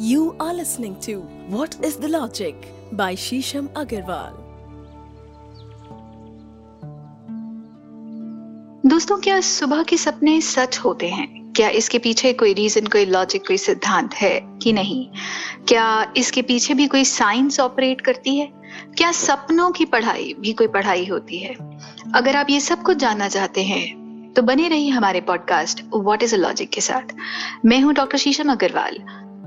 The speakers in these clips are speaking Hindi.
You are listening to What is the Logic by Shisham Agarwal. दोस्तों, क्या सुबह के सपने सच होते हैं? क्या इसके पीछे कोई रीजन कोई लॉजिक कोई सिद्धांत है कि नहीं? क्या इसके पीछे भी कोई साइंस ऑपरेट करती है? क्या सपनों की पढ़ाई भी कोई पढ़ाई होती है? अगर आप ये सब कुछ जानना चाहते हैं तो बने रहिए हमारे podcast what is a logic के साथ। मैं हूँ डॉक्टर शीशम अग्रवाल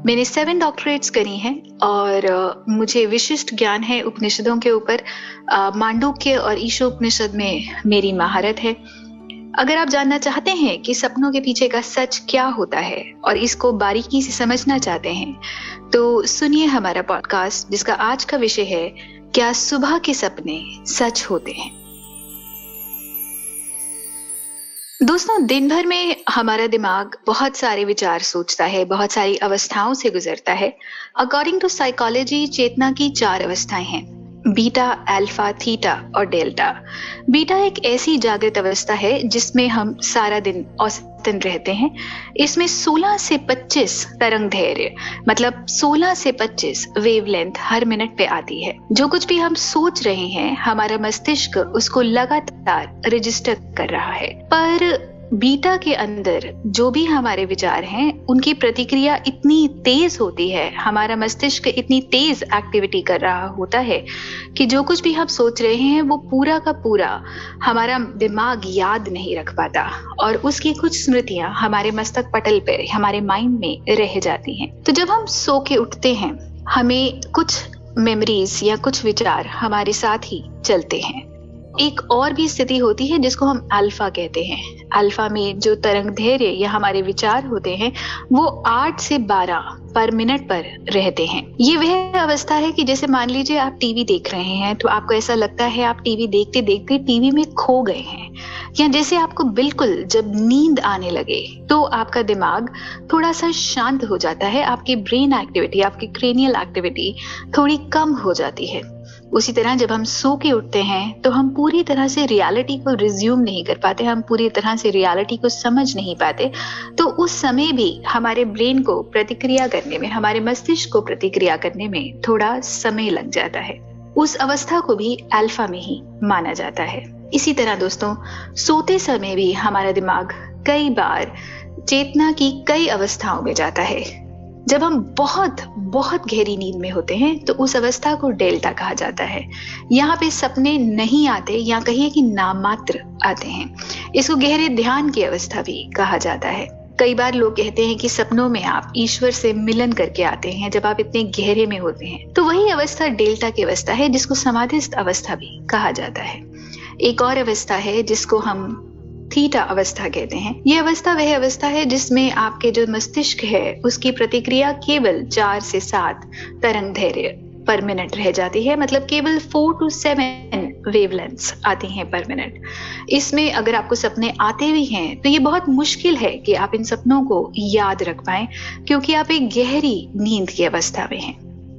मैंने सेवन डॉक्टरेट्स करी हैं और मुझे विशिष्ट ज्ञान है उपनिषदों के ऊपर। मांडुक्य और ईशो उपनिषद में मेरी महारत है। अगर आप जानना चाहते हैं कि सपनों के पीछे का सच क्या होता है और इसको बारीकी से समझना चाहते हैं तो सुनिए हमारा पॉडकास्ट जिसका आज का विषय है, क्या सुबह के सपने सच होते हैं? दोस्तों दिन भर में हमारा दिमाग बहुत सारे विचार सोचता है, बहुत सारी अवस्थाओं से गुजरता है। अकॉर्डिंग टू साइकोलॉजी चेतना की चार अवस्थाएँ हैं। बीटा, अल्फ़ा, थीटा और डेल्टा। बीटा एक ऐसी जागृत अवस्था है जिसमें हम सारा दिन औसतन रहते हैं। इसमें 16 से 25 तरंग धैर्य मतलब 16 से 25 वेवलेंथ हर मिनट पे आती है। जो कुछ भी हम सोच रहे हैं, हमारा मस्तिष्क उसको लगातार रजिस्टर कर रहा है। पर बीटा के अंदर जो भी हमारे विचार हैं, उनकी प्रतिक्रिया इतनी तेज होती है, हमारा मस्तिष्क इतनी तेज एक्टिविटी कर रहा होता है कि जो कुछ भी हम सोच रहे हैं, वो पूरा का पूरा हमारा दिमाग याद नहीं रख पाता और उसकी कुछ स्मृतियाँ हमारे मस्तक पटल पर हमारे माइंड में रह जाती हैं। तो जब हम सो के उठते हैं, हमें कुछ मेमोरीज या कुछ विचार हमारे साथ ही चलते हैं। एक और भी स्थिति होती है जिसको हम अल्फ़ा कहते हैं। अल्फ़ा में जो तरंग धैर्य या हमारे विचार होते हैं, वो आठ से बारह पर मिनट पर रहते हैं। ये वह अवस्था है कि जैसे मान लीजिए आप टीवी देख रहे हैं तो आपको ऐसा लगता है आप टीवी देखते देखते टीवी में खो गए हैं। या जैसे आपको बिल्कुल जब नींद आने लगे तो आपका दिमाग थोड़ा सा शांत हो जाता है, आपकी ब्रेन एक्टिविटी, आपकी क्रेनियल एक्टिविटी थोड़ी कम हो जाती है। उसी तरह जब हम सो के उठते हैं तो हम पूरी तरह से रियलिटी को रिज्यूम नहीं कर पाते, हम पूरी तरह से रियलिटी को समझ नहीं पाते। तो उस समय भी हमारे ब्रेन को प्रतिक्रिया करने में, हमारे मस्तिष्क को प्रतिक्रिया करने में थोड़ा समय लग जाता है। उस अवस्था को भी अल्फ़ा में ही माना जाता है। इसी तरह दोस्तों, सोते समय भी हमारा दिमाग कई बार चेतना की कई अवस्थाओं में जाता है। जब हम बहुत बहुत गहरी नींद में होते हैं तो उस अवस्था को डेल्टा कहा जाता है। यहाँ पे सपने नहीं आते, या कहिए कि नाम मात्र आते हैं। इसको गहरे ध्यान की अवस्था भी कहा जाता है। कई बार लोग कहते हैं कि सपनों में आप ईश्वर से मिलन करके आते हैं, जब आप इतने गहरे में होते हैं। तो वही अवस्था डेल्टा की अवस्था है, जिसको समाधिस्थ अवस्था भी कहा जाता है। एक और अवस्था है, जिसको हम थीटा अवस्था कहते हैं। ये अवस्था वह अवस्था है जिसमें आपके जो मस्तिष्क है, उसकी प्रतिक्रिया केवल चार से सात तरंग धैर्य पर मिनट रह जाती है। मतलब केवल फोर टू सेवन वेवलेंथ्स आती हैं पर मिनट इसमें अगर आपको सपने आते भी हैं तो ये बहुत मुश्किल है कि आप इन सपनों को याद रख पाए, क्योंकि आप एक गहरी नींद की अवस्था में हैं।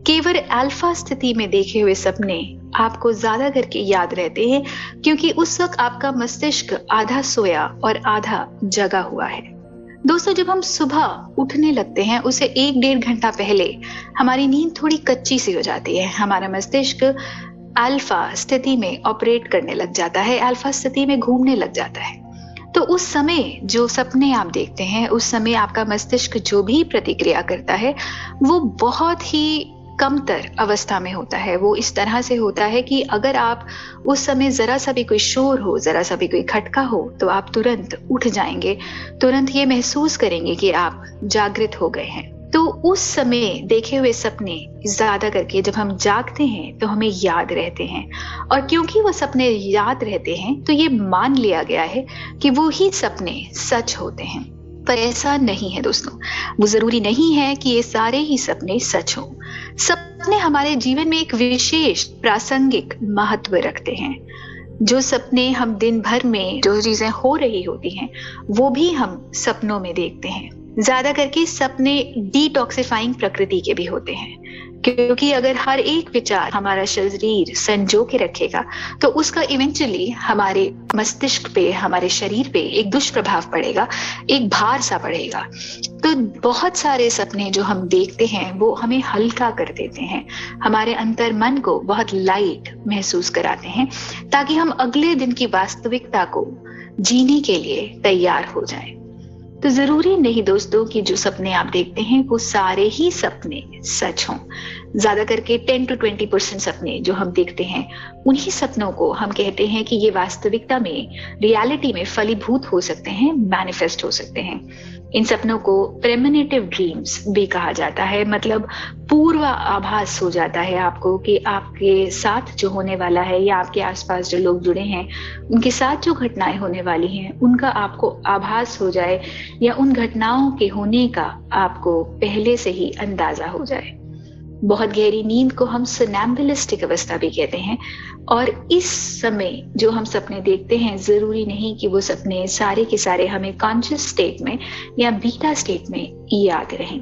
केवल अल्फ़ा स्थिति में देखे हुए सपने आपको ज़्यादा करके याद रहते हैं, क्योंकि उस वक्त आपका मस्तिष्क आधा सोया और आधा जगा हुआ है। दोस्तों, जब हम सुबह उठने लगते हैं, उसे एक डेढ़ घंटा पहले, हमारी नींद थोड़ी कच्ची सी हो जाती है। हमारा मस्तिष्क अल्फ़ा स्थिति में ऑपरेट करने लग जाता है, अल्फ़ा स्थिति में घूमने लग जाता है। तो उस समय जो सपने आप देखते हैं, उस समय आपका मस्तिष्क जो भी प्रतिक्रिया करता है, वो बहुत ही कमतर अवस्था में होता है। वो इस तरह से होता है कि अगर आप उस समय जरा सा भी कोई शोर हो, जरा सा भी कोई खटका हो तो आप तुरंत उठ जाएँगे। तुरंत ये महसूस करेंगे कि आप जागृत हो गए हैं। तो उस समय देखे हुए सपने ज़्यादा करके जब हम जागते हैं तो हमें याद रहते हैं। और क्योंकि वो सपने याद रहते हैं तो ये मान लिया गया है कि वो ही सपने सच होते हैं। पर ऐसा नहीं है दोस्तों। वो ज़रूरी नहीं है कि ये सारे ही सपने सच हों। सपने हमारे जीवन में एक विशेष प्रासंगिक महत्व रखते हैं। जो सपने हम दिन भर में जो चीज़ें हो रही होती हैं, वो भी हम सपनों में देखते हैं। ज़्यादा करके सपने डिटॉक्सिफाइंग प्रकृति के भी होते हैं। क्योंकि अगर हर एक विचार हमारा शरीर संजो के रखेगा तो उसका इवेंचुअली हमारे मस्तिष्क पे, हमारे शरीर पे एक दुष्प्रभाव पड़ेगा, एक भार सा पड़ेगा तो बहुत सारे सपने जो हम देखते हैं, वो हमें हल्का कर देते हैं हमारे अंतर मन को बहुत लाइट महसूस कराते हैं, ताकि हम अगले दिन की वास्तविकता को जीने के लिए तैयार हो जाएँ। तो ज़रूरी नहीं दोस्तों कि जो सपने आप देखते हैं, वो सारे ही सपने सच हों। ज़्यादा करके टेन टू ट्वेंटी परसेंट सपने जो हम देखते हैं, उन्हीं सपनों को हम कहते हैं कि ये वास्तविकता में, रियलिटी में फलीभूत हो सकते हैं मैनिफेस्ट हो सकते हैं। इन सपनों को प्रेमिनेटिव ड्रीम्स भी कहा जाता है। मतलब पूर्व आभास हो जाता है आपको कि आपके साथ जो होने वाला है या आपके आसपास जो लोग जुड़े हैं, उनके साथ जो घटनाएँ होने वाली हैं, उनका आपको आभास हो जाए या उन घटनाओं के होने का आपको पहले से ही अंदाज़ा हो जाए। बहुत गहरी नींद को हम सनैम्बलिस्टिक अवस्था भी कहते हैं और इस समय जो हम सपने देखते हैं, ज़रूरी नहीं कि वो सपने सारे के सारे हमें कॉन्शियस स्टेट में या बीटा स्टेट में याद रहें।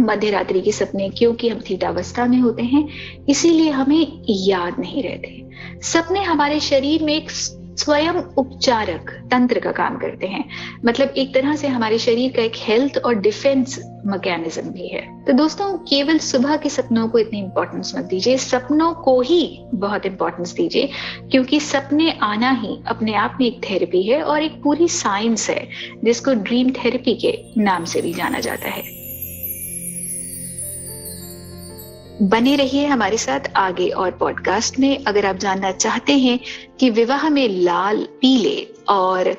मध्य रात्रि के सपने क्योंकि हम थीटावस्था में होते हैं, इसीलिए हमें याद नहीं रहते। सपने हमारे शरीर में एक स्वयं उपचारक तंत्र का काम करते हैं। मतलब एक तरह से हमारे शरीर का एक हेल्थ और डिफेंस मैकेनिज्म भी है। तो दोस्तों, केवल सुबह के सपनों को इतनी इंपॉर्टेंस मत दीजिए। सपनों को ही बहुत इंपॉर्टेंस दीजिए, क्योंकि सपने आना ही अपने आप में एक थेरेपी है और एक पूरी साइंस है, जिसको ड्रीम थेरेपी के नाम से भी जाना जाता है। बने रहिए हमारे साथ आगे और पॉडकास्ट में। अगर आप जानना चाहते हैं कि विवाह में लाल, पीले और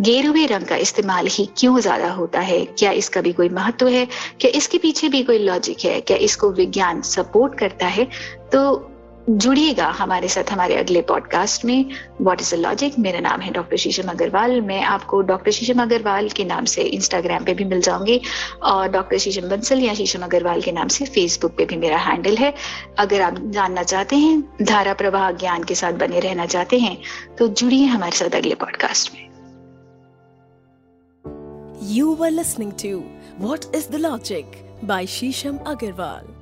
गेरुए रंग का इस्तेमाल ही क्यों ज़्यादा होता है, क्या इसका भी कोई महत्व है, क्या इसके पीछे भी कोई लॉजिक है, क्या इसको विज्ञान सपोर्ट करता है तो जुड़िएगा हमारे साथ हमारे अगले पॉडकास्ट में। व्हाट इज़ द लॉजिक मेरा नाम है डॉक्टर शीशम अग्रवाल मैं आपको डॉक्टर शीशम अग्रवाल के नाम से इंस्टाग्राम पे भी मिल जाऊँगी और डॉक्टर शीशम बंसल या शीशम अग्रवाल के नाम से फेसबुक पे भी मेरा हैंडल है। अगर आप जानना चाहते हैं, धारा प्रवाह ज्ञान के साथ बने रहना चाहते हैं तो जुड़िए हमारे साथ अगले पॉडकास्ट में। You were listening to What is the Logic by Shisham Agarwal.